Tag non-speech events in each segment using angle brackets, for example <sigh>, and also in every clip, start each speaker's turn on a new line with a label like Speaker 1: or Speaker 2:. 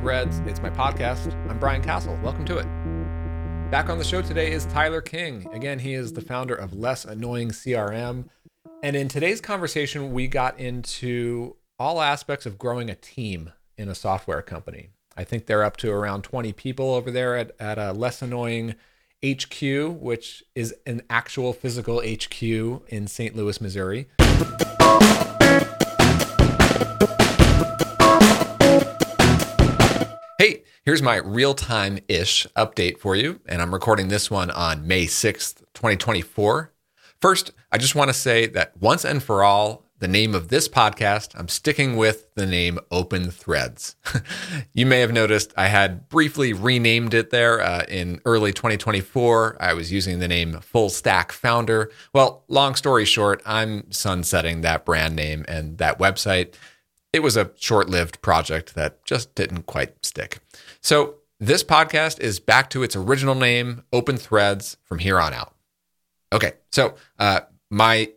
Speaker 1: Threads. It's my podcast. I'm Brian Casel. Welcome to it. Back on the show today is Tyler King. Again, he is the founder of Less Annoying CRM. And in today's conversation, we got into all aspects of growing a team in a software company. I think they're up to around 20 people over there at, at a Less Annoying HQ, which is an actual physical HQ in St. Louis, Missouri. Hey, here's my real time ish update for you, and I'm recording this one on May 6th, 2024. First, I just want to say that once and for all, the name of this podcast, I'm sticking with the name Open Threads. <laughs> you may have noticed I had briefly renamed it there uh, in early 2024. I was using the name Full Stack Founder. Well, long story short, I'm sunsetting that brand name and that website it was a short lived project that just didn't quite stick. So, this podcast is back to its original name, Open Threads, from here on out. Okay, so uh, my.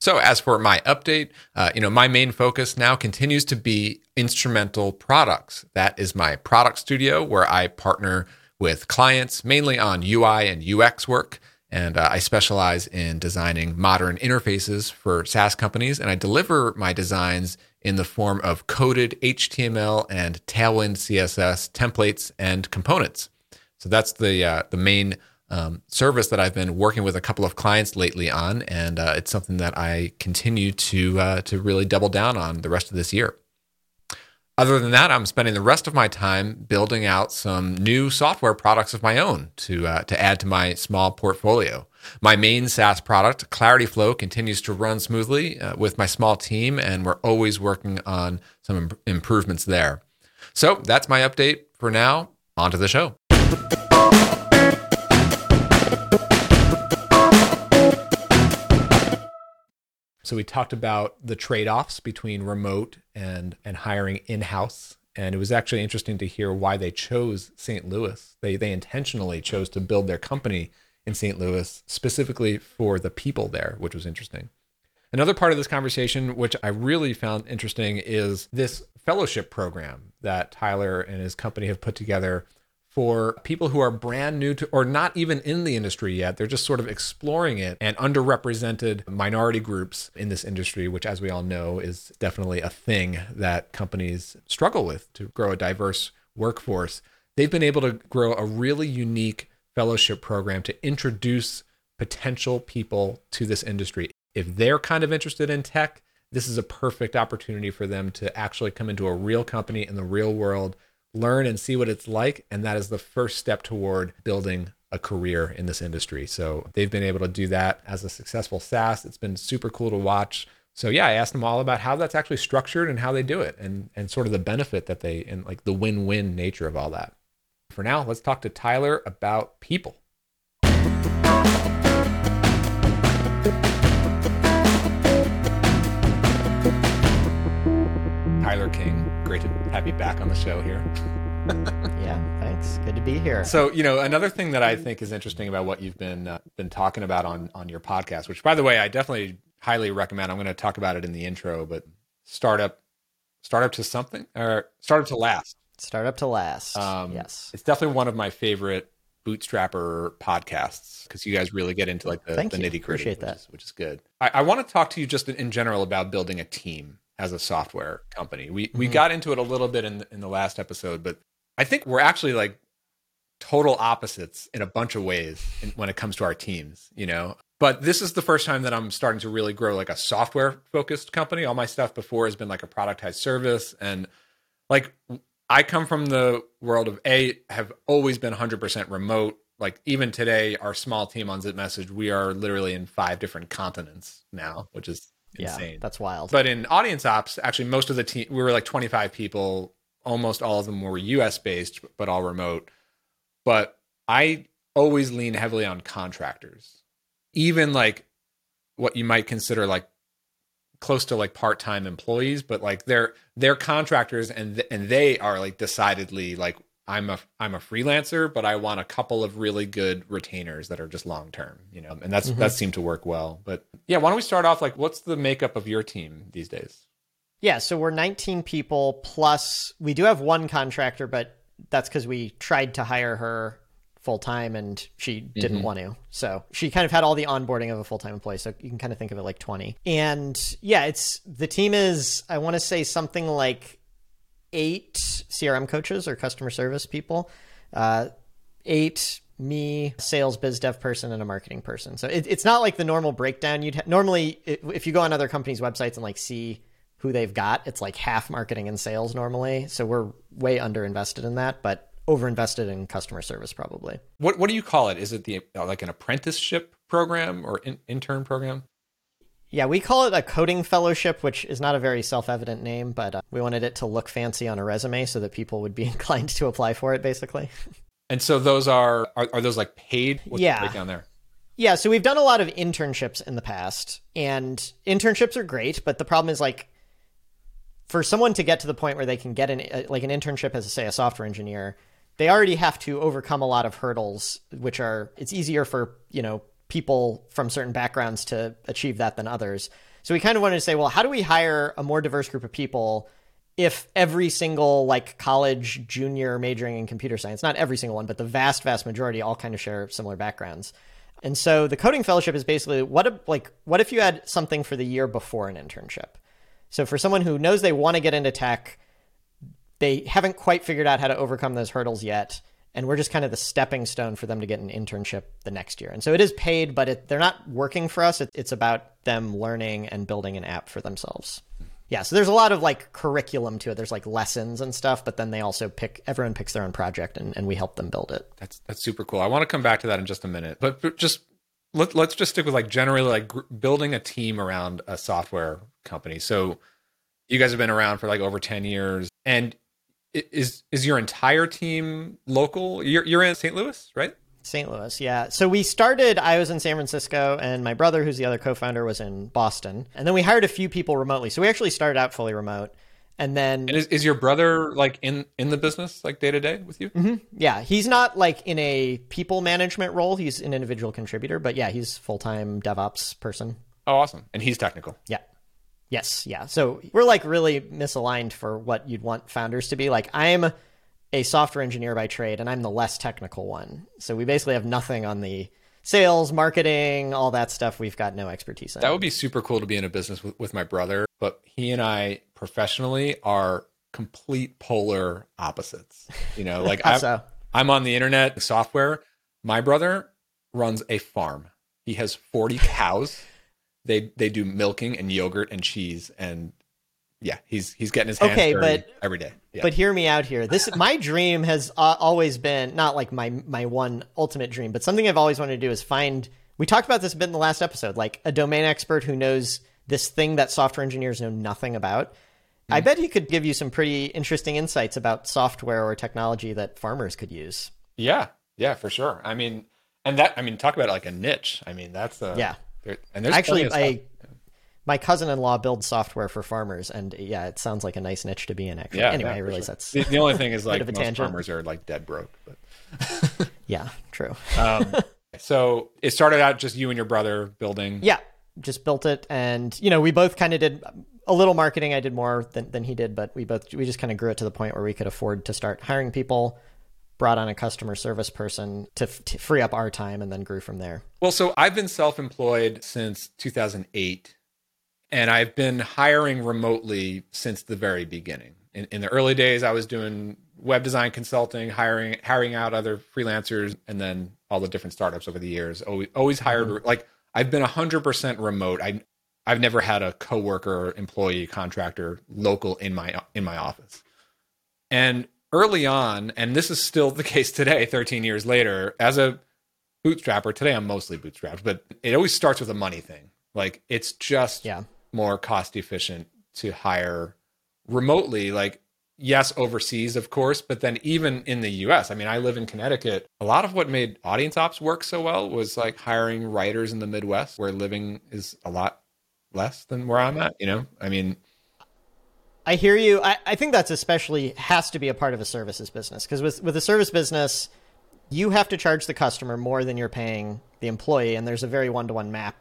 Speaker 1: So, as for my update, uh, you know, my main focus now continues to be instrumental products. That is my product studio where I partner with clients mainly on UI and UX work. And uh, I specialize in designing modern interfaces for SaaS companies, and I deliver my designs in the form of coded HTML and Tailwind CSS templates and components. So that's the uh, the main um, service that I've been working with a couple of clients lately on, and uh, it's something that I continue to uh, to really double down on the rest of this year. Other than that, I'm spending the rest of my time building out some new software products of my own to uh, to add to my small portfolio. My main SaaS product, Clarity Flow, continues to run smoothly uh, with my small team, and we're always working on some Im- improvements there. So that's my update for now. On to the show. So we talked about the trade-offs between remote and and hiring in-house. And it was actually interesting to hear why they chose St. Louis. They they intentionally chose to build their company in St. Louis specifically for the people there, which was interesting. Another part of this conversation, which I really found interesting, is this fellowship program that Tyler and his company have put together for people who are brand new to or not even in the industry yet. They're just sort of exploring it and underrepresented minority groups in this industry, which, as we all know, is definitely a thing that companies struggle with to grow a diverse workforce. They've been able to grow a really unique fellowship program to introduce potential people to this industry. If they're kind of interested in tech, this is a perfect opportunity for them to actually come into a real company in the real world learn and see what it's like. And that is the first step toward building a career in this industry. So they've been able to do that as a successful SaaS. It's been super cool to watch. So yeah, I asked them all about how that's actually structured and how they do it and and sort of the benefit that they and like the win-win nature of all that. For now, let's talk to Tyler about people. Tyler King great to have you back on the show here. <laughs>
Speaker 2: yeah, thanks. Good to be here.
Speaker 1: So, you know, another thing that I think is interesting about what you've been uh, been talking about on on your podcast, which by the way, I definitely highly recommend. I'm going to talk about it in the intro, but startup startup to something or startup to last.
Speaker 2: Startup to last. Um, yes.
Speaker 1: It's definitely one of my favorite bootstrapper podcasts because you guys really get into like the, the nitty gritty, which, is, which is good. I, I want to talk to you just in general about building a team as a software company. We mm-hmm. we got into it a little bit in in the last episode, but I think we're actually like total opposites in a bunch of ways in, when it comes to our teams, you know. But this is the first time that I'm starting to really grow like a software focused company. All my stuff before has been like a productized service and like I come from the world of a have always been 100% remote. Like even today, our small team on Zip Message, we are literally in five different continents now, which is insane.
Speaker 2: Yeah, that's wild.
Speaker 1: But in audience ops, actually, most of the team, we were like 25 people. Almost all of them were US based, but all remote. But I always lean heavily on contractors, even like what you might consider like close to like part-time employees but like they're they're contractors and th- and they are like decidedly like I'm a I'm a freelancer, but I want a couple of really good retainers that are just long term, you know, and that's mm-hmm. that seemed to work well. But yeah, why don't we start off like what's the makeup of your team these days?
Speaker 2: Yeah, so we're 19 people plus we do have one contractor, but that's because we tried to hire her full time and she didn't mm-hmm. want to. So she kind of had all the onboarding of a full time employee. So you can kind of think of it like 20. And yeah, it's the team is, I want to say something like eight CRM coaches or customer service people, uh, eight me, sales biz dev person, and a marketing person. So it, it's not like the normal breakdown you'd ha- normally it, if you go on other companies' websites and like see who they've got, it's like half marketing and sales normally. So we're way under invested in that, but over invested in customer service probably.
Speaker 1: What what do you call it? Is it the like an apprenticeship program or in, intern program?
Speaker 2: Yeah, we call it a coding fellowship, which is not a very self evident name, but uh, we wanted it to look fancy on a resume so that people would be <laughs> inclined to apply for it, basically.
Speaker 1: And so those are are, are those like paid? What's yeah. The there.
Speaker 2: Yeah, so we've done a lot of internships in the past, and internships are great, but the problem is like for someone to get to the point where they can get an uh, like an internship as say a software engineer, they already have to overcome a lot of hurdles, which are it's easier for you know people from certain backgrounds to achieve that than others. So we kind of wanted to say, well, how do we hire a more diverse group of people if every single like college junior majoring in computer science, not every single one, but the vast, vast majority all kind of share similar backgrounds. And so the coding fellowship is basically what if, like what if you had something for the year before an internship? So for someone who knows they want to get into tech, they haven't quite figured out how to overcome those hurdles yet, and we're just kind of the stepping stone for them to get an internship the next year. And so it is paid, but it, they're not working for us. It, it's about them learning and building an app for themselves yeah, so there's a lot of like curriculum to it. There's like lessons and stuff, but then they also pick everyone picks their own project and, and we help them build it.
Speaker 1: That's that's super cool. I want to come back to that in just a minute, but, just let, let's just stick with like generally like gr- building a team around a software company. So you guys have been around for like over 10 years and is is your entire team local? You're you're in St. Louis, right?
Speaker 2: St. Louis, yeah. So we started, I was in San Francisco, and my brother, who's the other co founder, was in Boston. And then we hired a few people remotely. So we actually started out fully remote. And then.
Speaker 1: And is, is your brother like in, in the business, like day to day with you?
Speaker 2: Mm-hmm. Yeah. He's not like in a people management role, he's an individual contributor, but yeah, he's full time DevOps person.
Speaker 1: Oh, awesome. And he's technical.
Speaker 2: Yeah. Yes. Yeah. So we're like really misaligned for what you'd want founders to be. Like, I'm a software engineer by trade, and I'm the less technical one. So we basically have nothing on the sales, marketing, all that stuff. We've got no expertise in.
Speaker 1: That would be super cool to be in a business with, with my brother, but he and I professionally are complete polar opposites. You know, like <laughs> I'm, so? I'm on the internet software. My brother runs a farm. He has 40 cows. They they do milking and yogurt and cheese and yeah, he's he's getting his hands okay, but every day.
Speaker 2: Yeah. But hear me out here. This <laughs> my dream has uh, always been not like my my one ultimate dream, but something I've always wanted to do is find. We talked about this a bit in the last episode, like a domain expert who knows this thing that software engineers know nothing about. Mm-hmm. I bet he could give you some pretty interesting insights about software or technology that farmers could use.
Speaker 1: Yeah, yeah, for sure. I mean, and that I mean, talk about it like a niche. I mean, that's a
Speaker 2: yeah.
Speaker 1: There,
Speaker 2: and there's actually I my cousin-in-law builds software for farmers, and yeah, it sounds like a nice niche to be in. Actually, yeah, anyway, yeah, I realize sure. that's
Speaker 1: the, the, only thing is <laughs> like most tangent. farmers are like dead broke.
Speaker 2: But <laughs> yeah, true. <laughs> um,
Speaker 1: so it started out just you and your brother building.
Speaker 2: Yeah, just built it, and you know, we both kind of did a little marketing. I did more than than he did, but we both we just kind of grew it to the point where we could afford to start hiring people brought on a customer service person to, f- to, free up our time and then grew from there.
Speaker 1: Well, so I've been self employed since 2008. And I've been hiring remotely since the very beginning. In, in, the early days, I was doing web design consulting, hiring hiring out other freelancers, and then all the different startups over the years. Always, always hired mm-hmm. like I've been hundred percent remote. I I've never had a coworker, employee, contractor local in my in my office. And early on, and this is still the <laughs> case today, 13 years later, as a bootstrapper, today I'm mostly bootstrapped, but it always starts with a money thing. Like it's just
Speaker 2: yeah.
Speaker 1: more cost efficient to hire remotely like yes overseas of course but then even in the us i mean i live in connecticut. A lot of what made audience ops work so well was like hiring writers in the midwest where living is a lot less than where i'm at you know? I mean
Speaker 2: i hear you i, I think that's especially has to be a part of a services business because with, with a service business you have to charge the customer more than you're paying the employee and there's a very one-to-one map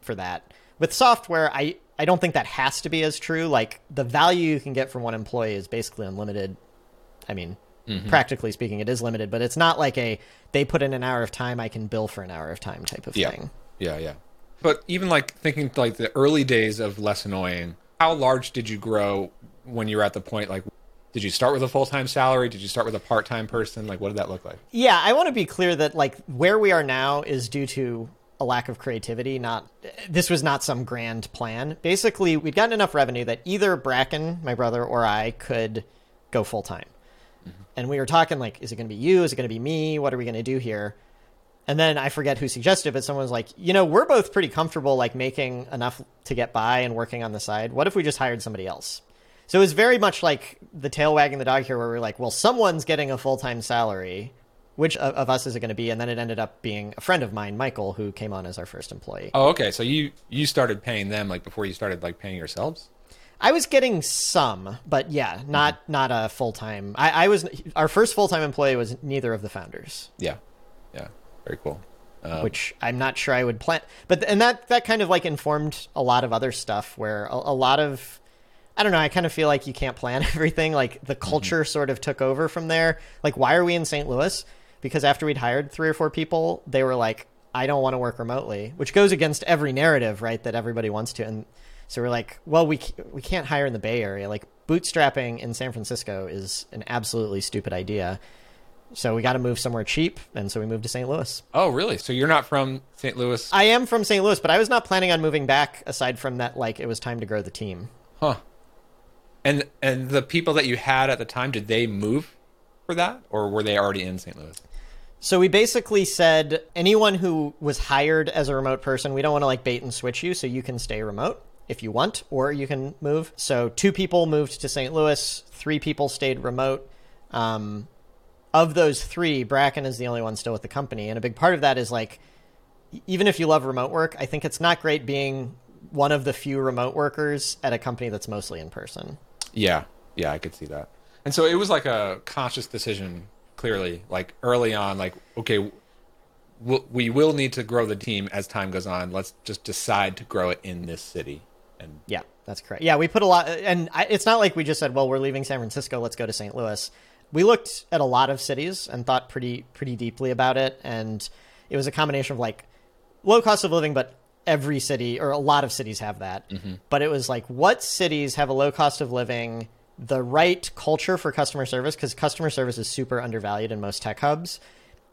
Speaker 2: for that with software, I I don't think that has to be as true. Like the value you can get from one employee is basically unlimited. I mean, mm-hmm. practically speaking, it is limited, but it's not like a they put in an hour of time, I can bill for an hour of time type of
Speaker 1: yeah.
Speaker 2: thing.
Speaker 1: Yeah, yeah. But even like thinking like the early days of less annoying, how large did you grow when you were at the point like did you start with a full-time salary? Did you start with a part-time person? Like what did that look like?
Speaker 2: Yeah i want to be clear that like where we are now is due to a lack of creativity not this was not some grand plan. Basically we'd gotten enough revenue that either bracken my brother or i could go full-time. Mm-hmm. and we were talking like is it going to be you? Is it going to be me? What are we going to do here and then I forget who suggested, but someone was like, you know, we're both pretty comfortable like making enough to get by and working on the side. What if we just hired somebody else? So it was very much like the tail wagging the dog here, where we're like, well, someone's getting a full time salary. Which of, of, us is it going to be? And then it ended up being a friend of mine, Michael, who came on as our first employee.
Speaker 1: Oh, okay. So you you started paying them like before you started like paying yourselves.
Speaker 2: I was getting some, but yeah, not mm-hmm. not a full time. I, I was our first full time employee was neither of the founders.
Speaker 1: Yeah. Very cool.
Speaker 2: Um, which I'm not sure I would plan, but and that that kind of like informed a lot of other stuff where a, a lot of I don't know. I kind of feel like you can't plan <laughs> everything. Like the mm-hmm. culture mm-hmm. sort of took over from there. Like, why are we in St. Louis? Because after we'd hired three or four people, they were like, I don't want to work remotely, which goes against every narrative, right? That everybody wants to. And so we're like, well, we we can't hire in the Bay Area. Like bootstrapping in San Francisco is an absolutely stupid idea. So we got to move somewhere cheap, and so we moved to St. Louis.
Speaker 1: Oh, really? So you're not from St. Louis?
Speaker 2: I am from St. Louis, but I was not planning on moving back. Aside from that, like it was time to grow the team.
Speaker 1: Huh. And and the people that you had at the time, did they move for that, or were they already in St. Louis?
Speaker 2: So we basically said anyone who was hired as a remote person, we don't want to like bait and switch you, so you can stay remote if you want, or you can move. So two people moved to St. Louis, three people stayed remote. Um, of those three, Bracken is the only one still with the company. And a big part of that is like, even if you love remote work, I think it's not great being one of the few remote workers at a company that's mostly in person.
Speaker 1: Yeah. Yeah, I could see that. And so it was like a conscious decision, clearly, like early on, like, okay, we'll, we will need to grow the team as time goes on. Let's just decide to grow it in this city. And
Speaker 2: yeah, that's correct. Yeah, we put a lot, and I, it's not like we just said, well, we're leaving San Francisco, let's go to St. Louis we looked at a lot of cities and thought pretty pretty deeply about it, and it was a combination of like low cost of living, but every city or a lot of cities have that. Mm-hmm. But it was like what cities have a low cost of living, the right culture for customer service because customer service is super undervalued in most tech hubs.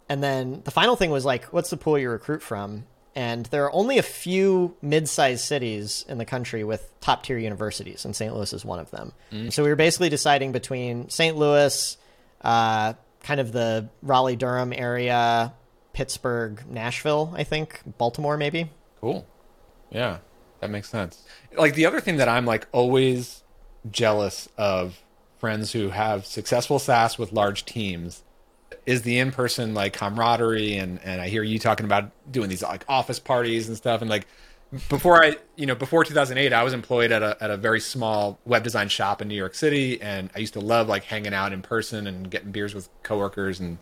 Speaker 2: And then the final thing was like, what's the pool you recruit from? And there are only a few mid-sized cities in the country with top-tier universities, and St. Louis is one of them. Mm. So we were basically deciding between St. Louis, uh, kind of the Raleigh Durham area, Pittsburgh, Nashville, I think, Baltimore maybe.
Speaker 1: Cool. Yeah, that makes sense. Like the other thing that I'm like always jealous of friends who have successful SaaS with large teams is the in-person like camaraderie and and I hear you talking about doing these like office parties and stuff and like before I, you know, before 2008, I was employed at a at a very small web design shop in New York City, and I used to love like hanging out in person and getting beers with coworkers and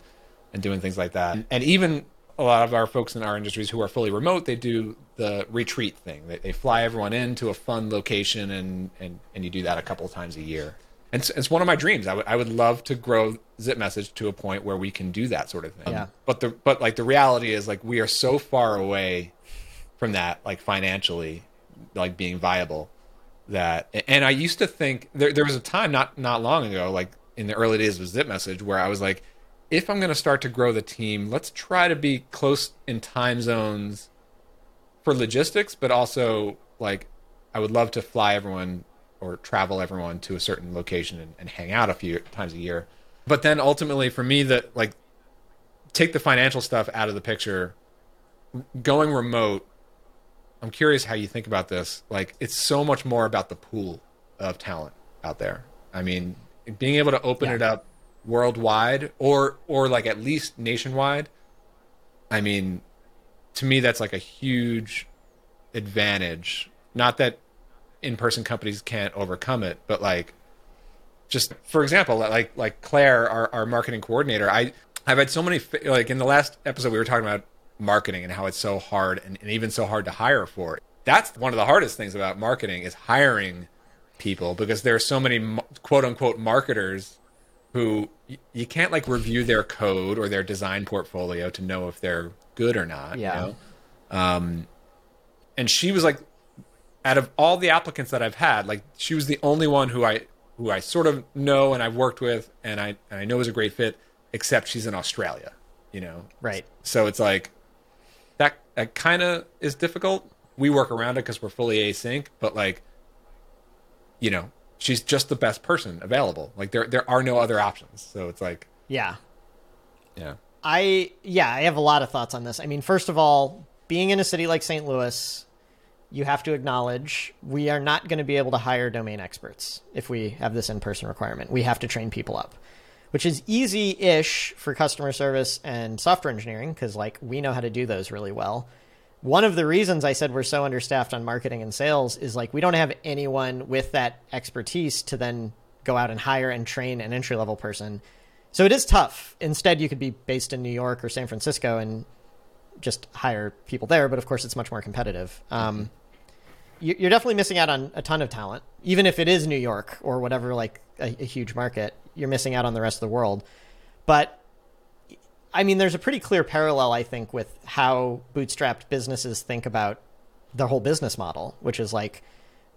Speaker 1: and doing things like that. And even a lot of our folks in our industries who are fully remote, they do the retreat thing. They, they fly everyone into a fun location, and and and you do that a couple of times a year. And it's, it's one of my dreams. I would I would love to grow Zip Message to a point where we can do that sort of thing.
Speaker 2: Yeah.
Speaker 1: But the but like the reality is like we are so far away from that, like financially, like being viable. That and I used to think there there was a time not not long ago, like in the early days of Zip Message, where I was like, if I'm going to start to grow the team, let's try to be close in time zones for logistics, but also like I would love to fly everyone or travel everyone to a certain location and, and hang out a few times a year. But then ultimately, for me, that like take the financial stuff out of the picture. Going remote I'm curious how you think about this. Like, it's so much more about the pool of talent out there. I mean, being able to open yeah. it up worldwide or or like at least nationwide. I mean, to me, that's like a huge advantage. Not that in-person companies can't overcome it, but like, just for example, like like Claire, our, our marketing coordinator, I I've had so many like in the last episode we were talking about marketing and how it's so hard and, and even so hard to hire for. that's one of the hardest things about marketing is hiring people because there are so many quote unquote marketers who you can't like review their code or their design portfolio to know if they're good or not.
Speaker 2: Yeah.
Speaker 1: You know? Um, and she was like, out of all the applicants that I've had, like she was the only one who I who I sort of know and I've worked with and I and I know is a great fit, except she's in Australia. You know.
Speaker 2: Right.
Speaker 1: So it's like that. That kind of is difficult. We work around it because we're fully async, but like, you know, she's just the best person available. Like there there are no other options. So it's like
Speaker 2: Yeah.
Speaker 1: yeah.
Speaker 2: I yeah, I have a lot of thoughts on this. I mean, first of all, being in a city like St. Louis, you have to acknowledge we are not going to be able to hire domain experts if we have this in-person requirement. We have to train people up, which is easy-ish for customer service and software engineering because like we know how to do those really well. One of the reasons I said we're so understaffed on marketing and sales is like we don't have anyone with that expertise to then go out and hire and train an entry level person. So it is tough. Instead, you could be based in New York or San Francisco and just hire people there. But of course, it's much more competitive. Um, you- you're definitely missing out on a ton of talent, even if it is New York or whatever, like a, a huge market. You're missing out on the rest of the world. But I mean, there's a pretty clear parallel, I think, with how bootstrapped businesses think about their whole business model, which is like,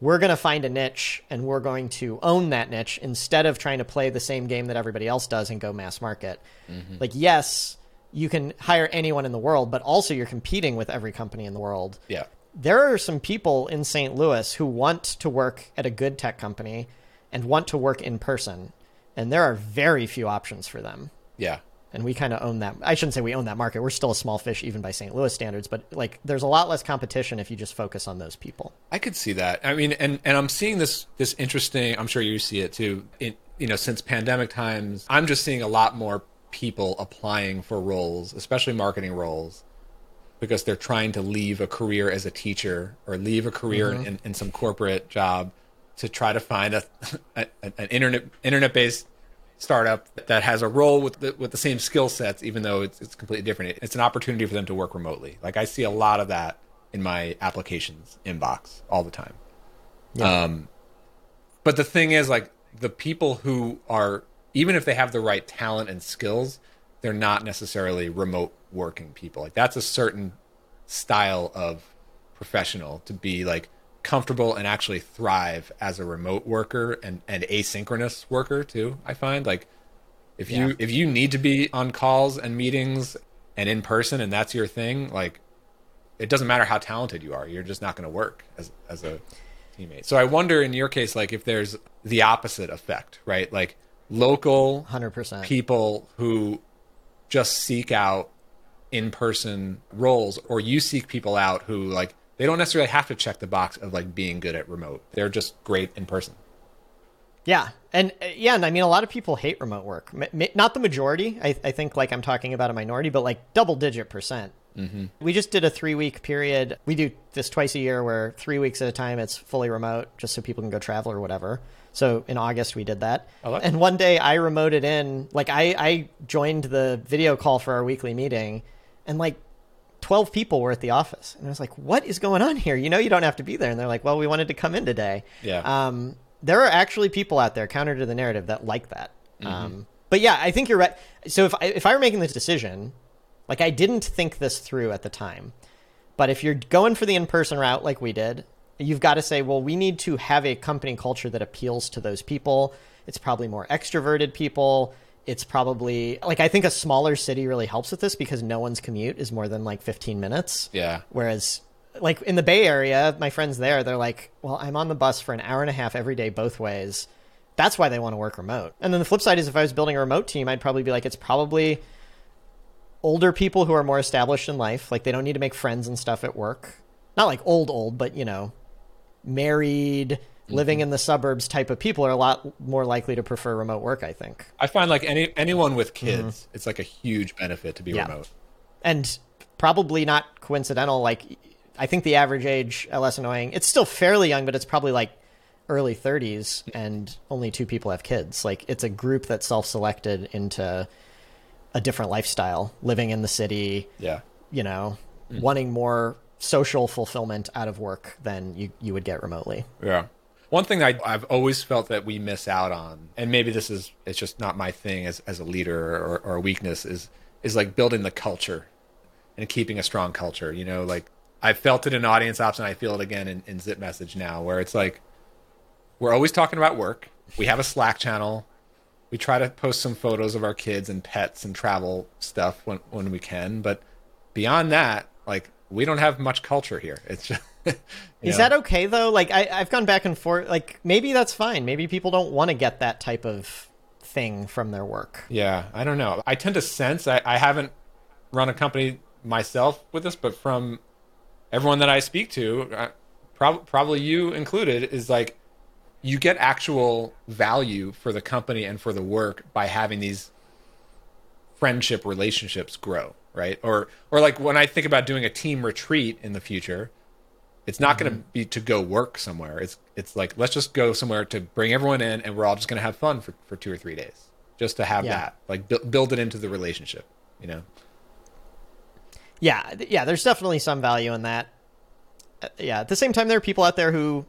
Speaker 2: we're going to find a niche and we're going to own that niche instead of trying to play the same game that everybody else does and go mass market. Mm-hmm. Like, yes, you can hire anyone in the world, but also you're competing with every company in the world.
Speaker 1: Yeah.
Speaker 2: There are some people in St. Louis who want to work at a good tech company and want to work in person. And there are very few options for them
Speaker 1: Yeah.
Speaker 2: and we kind of own that. I shouldn't say we own that market. We're still a small fish, even by St. Louis standards. But like, there's a lot less competition if you just focus on those people.
Speaker 1: I could see that. I mean, and and I'm seeing this this interesting. I'm sure you see it too. In you know, since pandemic times, I'm just seeing a lot more people applying for roles, especially marketing roles, because they're trying to leave a career as a teacher or leave a career mm-hmm. in, in some corporate job to try to find a, <laughs> a an internet internet based startup that has a role with the, with the same skill sets, even though it's, it's completely different. It's an opportunity for them to work remotely. Like I see a lot of that in my applications inbox all the time. Um, but the thing is, like the people who are, even if they have the right talent and skills, they're not necessarily remote working people. Like that's a certain style of professional to be like comfortable and actually thrive as a remote worker and, and asynchronous worker too. I find like if you
Speaker 2: Yeah.
Speaker 1: if you need to be on calls and meetings and in person and that's your thing, like it doesn't matter how talented you are, you're just not going to work as as a teammate. So I wonder in your case like if there's the opposite effect, right? Like local
Speaker 2: 100%.
Speaker 1: people who just seek out in-person roles or you seek people out who like they don't necessarily have to check the box of like being good at remote. They're just great in person.
Speaker 2: Yeah. And uh, yeah, and I mean, a lot of people hate remote work. Not the majority. I, I think like I'm talking about a minority, but like double digit percent. Mm-hmm. We just did a three week period. We do this twice a year where three weeks at a time it's fully remote just so people can go travel or whatever. So in August we did that.
Speaker 1: Like
Speaker 2: and one day I remoted in, like I, I joined the video call for our weekly meeting and like 12 people were at the office. And I was like, what is going on here? You know, you don't have to be there. And they're like, well, we wanted to come in today.
Speaker 1: Yeah.
Speaker 2: Um, there are actually people out there, counter to the narrative, that like that. Um, but yeah, I think you're right. So if I, if I were making this decision, like I didn't think this through at the time, but if you're going for the in-person route like we did, you've got to say, well, we need to have a company culture that appeals to those people. It's probably more extroverted people. It's probably like I think a smaller city really helps with this because no one's commute is more than like 15 minutes.
Speaker 1: Yeah.
Speaker 2: Whereas, like in the Bay Area, my friends there, they're like, well, I'm on the bus for an hour and a half every day, both ways. That's why they want to work remote. And then the flip side is if I was building a remote team, I'd probably be like, it's probably older people who are more established in life. Like they don't need to make friends and stuff at work. Not like old, old, but you know, married, Mm-hmm. living in the suburbs type of people are a lot more likely to prefer remote work, I think.
Speaker 1: I find like any anyone with kids, mm-hmm. it's like a huge benefit to be
Speaker 2: Yeah.
Speaker 1: remote.
Speaker 2: and probably not coincidental. Like, I think the average age, less annoying. It's still fairly young, but it's probably like early 30s, and only two people have kids. Like, it's a group that's self-selected into a different lifestyle, living in the city.
Speaker 1: Yeah.
Speaker 2: You know, mm. wanting more social fulfillment out of work than you, you would get remotely.
Speaker 1: Yeah. One thing I, I've always felt that we miss out on, and maybe this is it's just not my thing as, as a leader or, or a weakness, is is like building the culture and keeping a strong culture. You know, like I felt it in audience ops and I feel it again in, in Zip Message now, where it's like we're always talking about work. We have a Slack channel. We try to post some photos of our kids and pets and travel stuff when when we can, but beyond that, like we don't have much culture here. It's just <laughs>
Speaker 2: Is know? that okay though? Like I, I've gone back and forth. Like maybe that's fine. Maybe people don't want to get that type of thing from their work.
Speaker 1: Yeah, I don't know. I tend to sense I, I haven't run a company myself with this, but from everyone that I speak to, uh, prob- probably you included, is like you get actual value for the company and for the work by having these friendship relationships grow, right? Or or like when I think about doing a team retreat in the future, it's not mm-hmm. going to be to go work somewhere. It's it's like let's just go somewhere to bring everyone in, and we're all just going to have fun for, for two or three days, just to have yeah. that, like bu- build it into the relationship, you know.
Speaker 2: Yeah, yeah. There's definitely some value in that. Uh, yeah. At the same time, there are people out there who,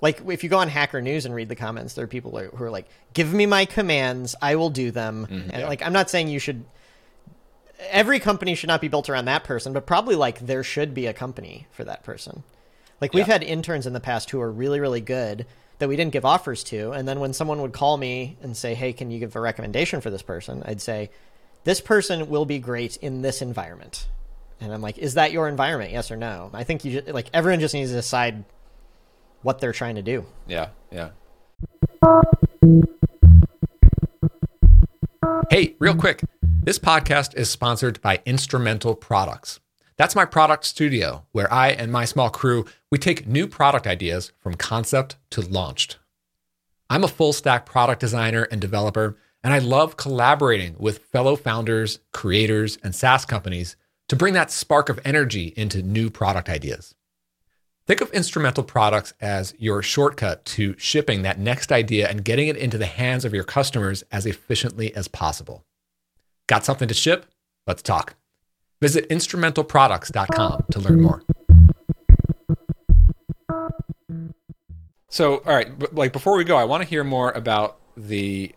Speaker 2: like, if you go on Hacker News and read the comments, there are people who are like, "Give me my commands, I will do them." Mm-hmm, and yeah. like, I'm not saying you should. Every company should not be built around that person, but probably like there should be a company for that person. Like we've yeah. had interns in the past who are really, really good that we didn't give offers to. And then when someone would call me and say, Hey, can you give a recommendation for this person? I'd say, This person will be great in this environment. And I'm like, Is that your environment? Yes or no? I think you just, like everyone just needs to decide what they're trying to do.
Speaker 1: Yeah. Yeah. Hey, real quick. This podcast is sponsored by Instrumental Products. That's my product studio where I and my small crew, we take new product ideas from concept to launched. I'm a full stack product designer and developer, and I love collaborating with fellow founders, creators, and SaaS companies to bring that spark of energy into new product ideas. Think of instrumental products as your shortcut to shipping that next idea and getting it into the hands of your customers as efficiently as possible. Got something to ship? Let's talk. Visit instrumentalproducts.com to learn more. So, all right, like before we go, I want to hear more about the.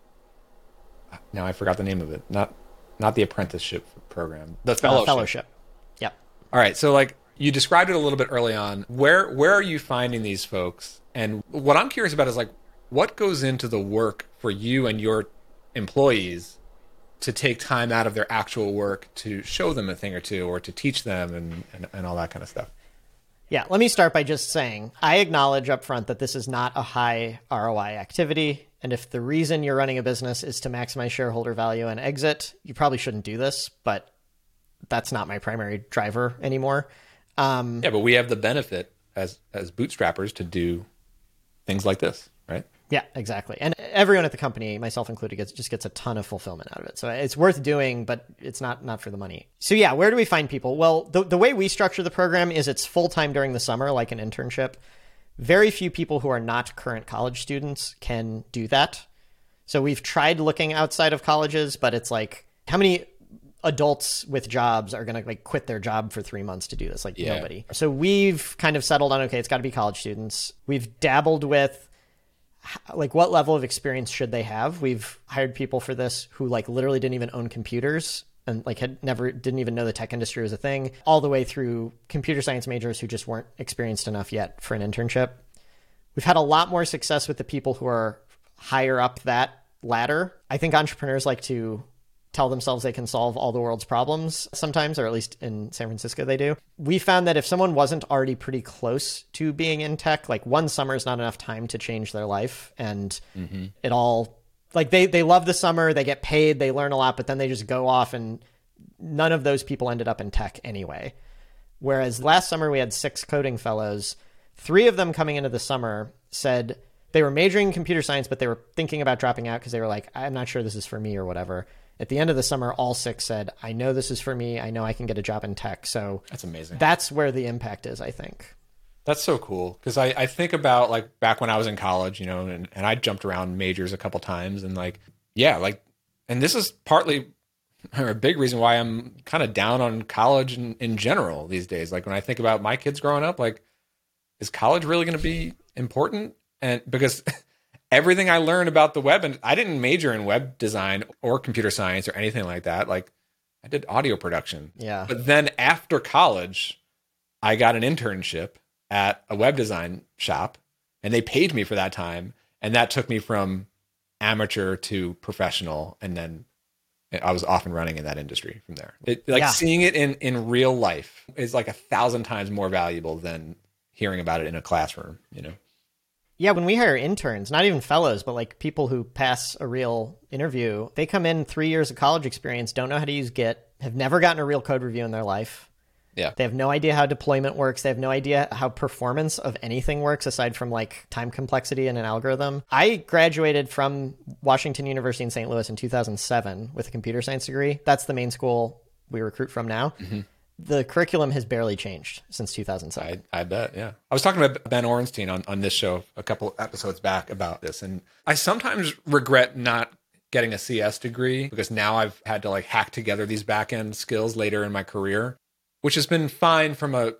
Speaker 1: Now I forgot the name of it. Not, not the apprenticeship program. The fellowship.
Speaker 2: Uh, fellowship. Yep.
Speaker 1: All right. So, like you described it a little bit early on. Where where are you finding these folks? And what I'm curious about is like what goes into the work for you and your employees to take time out of their actual work to show them a thing or two or to teach them and, and, and all that kind of stuff.
Speaker 2: Yeah, let me start by just saying I acknowledge up front that this is not a high ROI activity. And if the reason you're running a business is to maximize shareholder value and exit, you probably shouldn't do this, but that's not my primary driver anymore.
Speaker 1: Um, yeah, but we have the benefit as as bootstrappers to do things like this, right?
Speaker 2: Yeah, exactly. And everyone at the company, myself included, gets just gets a ton of fulfillment out of it. So it's worth doing, but it's not not for the money. So yeah, where do we find people? Well, the the way we structure the program is it's full time during the summer, like an internship. Very few people who are not current college students can do that. So we've tried looking outside of colleges, but it's like how many adults with jobs are going to like quit their job for three months to do this like yeah. nobody so we've kind of settled on okay it's got to be college students we've dabbled with like what level of experience should they have? We've hired people for this who like literally didn't even own computers and like had never didn't even know the tech industry was a thing all the way through computer science majors who just weren't experienced enough yet for an internship. We've had a lot more success with the people who are higher up that ladder. I think entrepreneurs like to tell themselves they can solve all the world's problems sometimes, or at least in San Francisco they do. We found that if someone wasn't already pretty close to being in tech, like one summer is not enough time to change their life. And mm-hmm. it all, like they, they love the summer, they get paid, they learn a lot, but then they just go off and none of those people ended up in tech anyway. Whereas last summer we had six coding fellows, three of them coming into the summer said, they were majoring in computer science, but they were thinking about dropping out because they were like, I'm not sure this is for me or whatever at the end of the summer, all six said, I know this is for me. I know I can get a job in tech. So
Speaker 1: that's amazing.
Speaker 2: That's where the impact is, I think.
Speaker 1: That's so cool. Cause I, I think about like back when I was in college, you know, and, and I jumped around majors a couple times and like, yeah, like, and this is partly or a big reason why I'm kind of down on college in, in general these days. Like when I think about my kids growing up, like, is college really going to be important? And because <laughs> everything I learned about the web, and I didn't major in web design or computer science or anything like that. Like I did audio production.
Speaker 2: Yeah.
Speaker 1: But then after college, I got an internship at a web design shop and they paid me for that time. And that took me from amateur to professional. And then I was off and running in that industry from there. It, like
Speaker 2: Yeah.
Speaker 1: seeing it in, in real life is like a thousand times more valuable than hearing about it in a classroom, you know?
Speaker 2: Yeah, when we hire interns, not even fellows, but like people who pass a real interview, they come in three years of college experience, don't know how to use Git, have never gotten a real code review in their life.
Speaker 1: Yeah.
Speaker 2: They have no idea how deployment works. They have no idea how performance of anything works aside from like time complexity in an algorithm. I graduated from Washington University in St. Louis in 2007 with a computer science degree. That's the main school we recruit from now. Mm-hmm. The curriculum has barely changed since 2007.
Speaker 1: I, I bet, yeah. I was talking about Ben Orenstein on, on this show a couple episodes back about this, and I sometimes regret not getting a CS degree because now I've had to like hack together these back end skills later in my career, which has been fine from a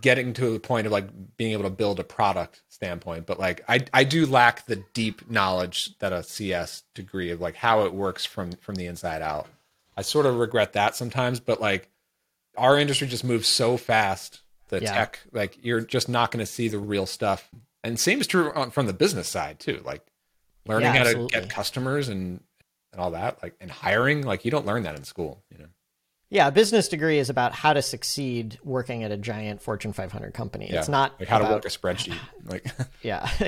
Speaker 1: getting to the point of like being able to build a product standpoint. But like I I do lack the deep knowledge that a CS degree of like how it works from from the inside out. I sort of regret that sometimes, but like our industry just moves so fast. The
Speaker 2: Yeah.
Speaker 1: tech, like you're just not going to see the real stuff. And same is true on, from the business side too. Like learning
Speaker 2: Yeah,
Speaker 1: how
Speaker 2: absolutely.
Speaker 1: to get customers and and all that, like and hiring, like you don't learn that in school. You know,
Speaker 2: Yeah, a business degree is about how to succeed working at a giant Fortune 500 company. It's not
Speaker 1: like how to work a spreadsheet. <laughs> Like <laughs>
Speaker 2: Yeah, <laughs>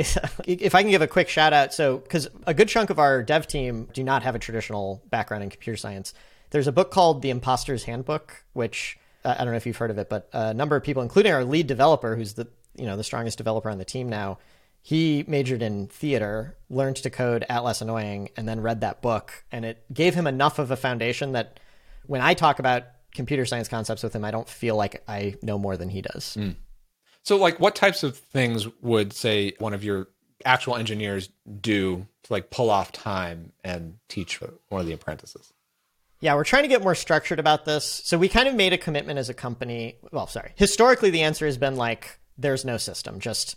Speaker 2: if I can give a quick shout out, so because a good chunk of our dev team do not have a traditional background in computer science. There's a book called The Imposter's Handbook, which uh, I don't know if you've heard of it, but a number of people, including our lead developer, who's the you know the strongest developer on the team now, he majored in theater, learned to code at Less Annoying, and then read that book, and it gave him enough of a foundation that when I talk about computer science concepts with him, I don't feel like I know more than he does.
Speaker 1: So, like, what types of things would say one of your actual engineers do to like pull off time and teach one of the apprentices?
Speaker 2: Yeah, we're trying to get more structured about this. So we kind of made a commitment as a company. Well, sorry. Historically, the answer has been like, there's no system. Just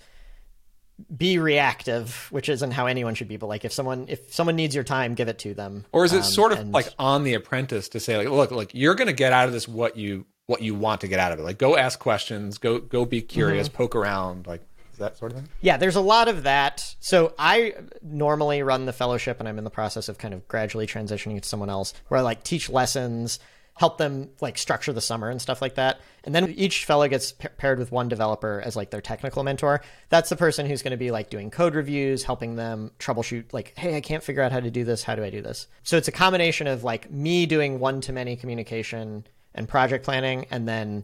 Speaker 2: be reactive, which isn't how anyone should be. But like, if someone if someone needs your time, give it to them.
Speaker 1: Or is it
Speaker 2: Um,
Speaker 1: sort of
Speaker 2: and-
Speaker 1: like on the apprentice to say, like, look, like you're going to get out of this what you what you want to get out of it. Like, go ask questions, go go be curious,
Speaker 2: Mm-hmm.
Speaker 1: poke around, like that sort of thing.
Speaker 2: Yeah, there's a lot of that. So I normally run the fellowship, and I'm in the process of kind of gradually transitioning to someone else, where I like teach lessons, help them like structure the summer and stuff like that. And then each fellow gets pa- paired with one developer as like their technical mentor. That's the person who's going to be like doing code reviews, helping them troubleshoot. Like, hey, I can't figure out how to do this. How do I do this? So it's a combination of like me doing one to many communication and project planning, and then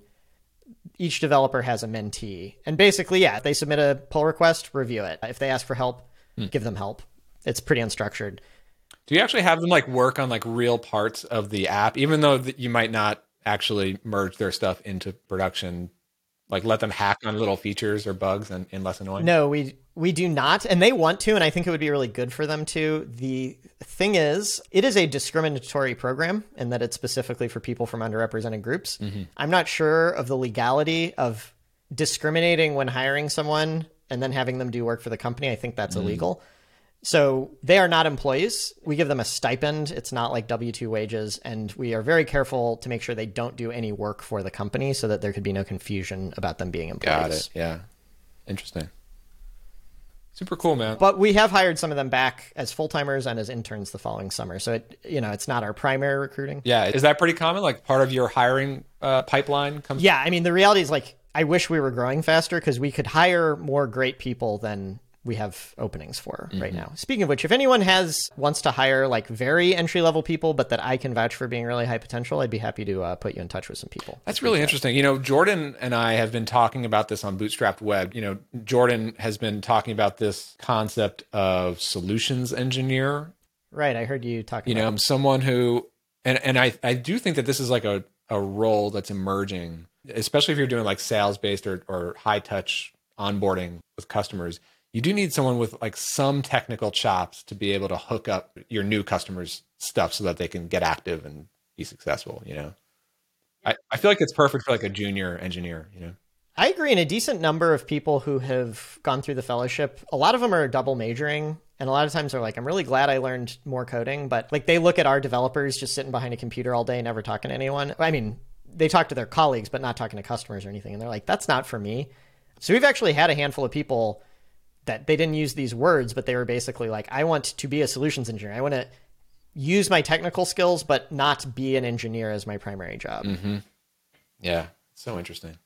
Speaker 2: each developer has a mentee. And basically, yeah, they submit a pull request, review it. If they ask for help, hmm. give them help. It's pretty unstructured.
Speaker 1: Do you actually have them like work on like real parts of the app, even though you might not actually merge their stuff into production? Like let them hack on little features or bugs and, and less annoying.
Speaker 2: No, we we do not, and they want to, and I think it would be really good for them to. The thing is, it is a discriminatory program in that it's specifically for people from underrepresented groups. Mm-hmm. I'm not sure of the legality of discriminating when hiring someone and then having them do work for the company. I think that's mm. illegal. So they are not employees. We give them a stipend. It's not like W 2 wages. And we are very careful to make sure they don't do any work for the company so that there could be no confusion about them being employees.
Speaker 1: Got it. Yeah. Interesting. Super cool, man.
Speaker 2: But we have hired some of them back as full timers and as interns the following summer. So it, you know, it's not our primary recruiting.
Speaker 1: Yeah. Is that pretty common? Like part of your hiring uh, pipeline comes.
Speaker 2: Yeah, I mean, the reality is like I wish we were growing faster because we could hire more great people than we have openings for right now. Speaking of which, if anyone has wants to hire like very entry level people, but that I can vouch for being really high potential, I'd be happy to uh, put you in touch with some people.
Speaker 1: That's really interesting. You know, Jordan and I have been talking about this on Bootstrapped Web. You know, Jordan has been talking about this concept of solutions engineer.
Speaker 2: Right, I heard you talking.
Speaker 1: You know, I'm someone who, and and I I do think that this is like a a role that's emerging, especially if you're doing like sales based or or high touch onboarding with customers. You do need someone with like some technical chops to be able to hook up your new customers' stuff so that they can get active and be successful. You know, I, I feel like it's perfect for like a junior engineer. You know,
Speaker 2: I agree. And a decent number of people who have gone through the fellowship, a lot of them are double majoring. And a lot of times they're like, I'm really glad I learned more coding. But like they look at our developers just sitting behind a computer all day, never talking to anyone. I mean, they talk to their colleagues, but not talking to customers or anything. And they're like, that's not for me. So we've actually had a handful of people that they didn't use these words, but they were basically like, I want to be a solutions engineer. I want to use my technical skills, but not be an engineer as my primary job.
Speaker 1: Mm-hmm. Yeah, so interesting.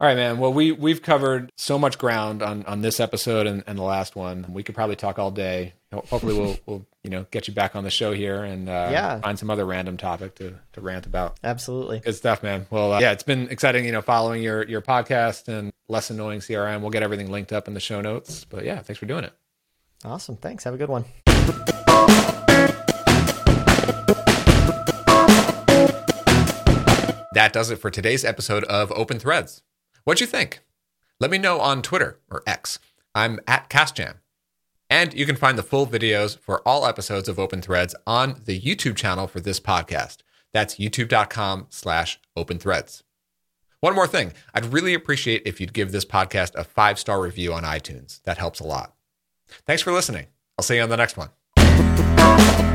Speaker 1: All right, man. Well, we we've covered so much ground on on this episode and, and the last one. We could probably talk all day. Hopefully, we'll <laughs> we'll you know get you back on the show here and uh,
Speaker 2: yeah.
Speaker 1: find some other random topic to to rant about.
Speaker 2: Absolutely,
Speaker 1: good stuff, man. Well, uh, yeah, it's been exciting. You know, following your your podcast and less annoying CRM. We'll get everything linked up in the show notes. But yeah, thanks for doing it.
Speaker 2: Awesome. Thanks. Have a good one.
Speaker 1: That does it for today's episode of Open Threads. What'd you think? Let me know on Twitter or X. I'm at CasJam. And you can find the full videos for all episodes of Open Threads on the YouTube channel for this podcast. That's youtube.com slash open threads. One more thing. I'd really appreciate if you'd give this podcast a five star review on iTunes. That helps a lot. Thanks for listening. I'll see you on the next one.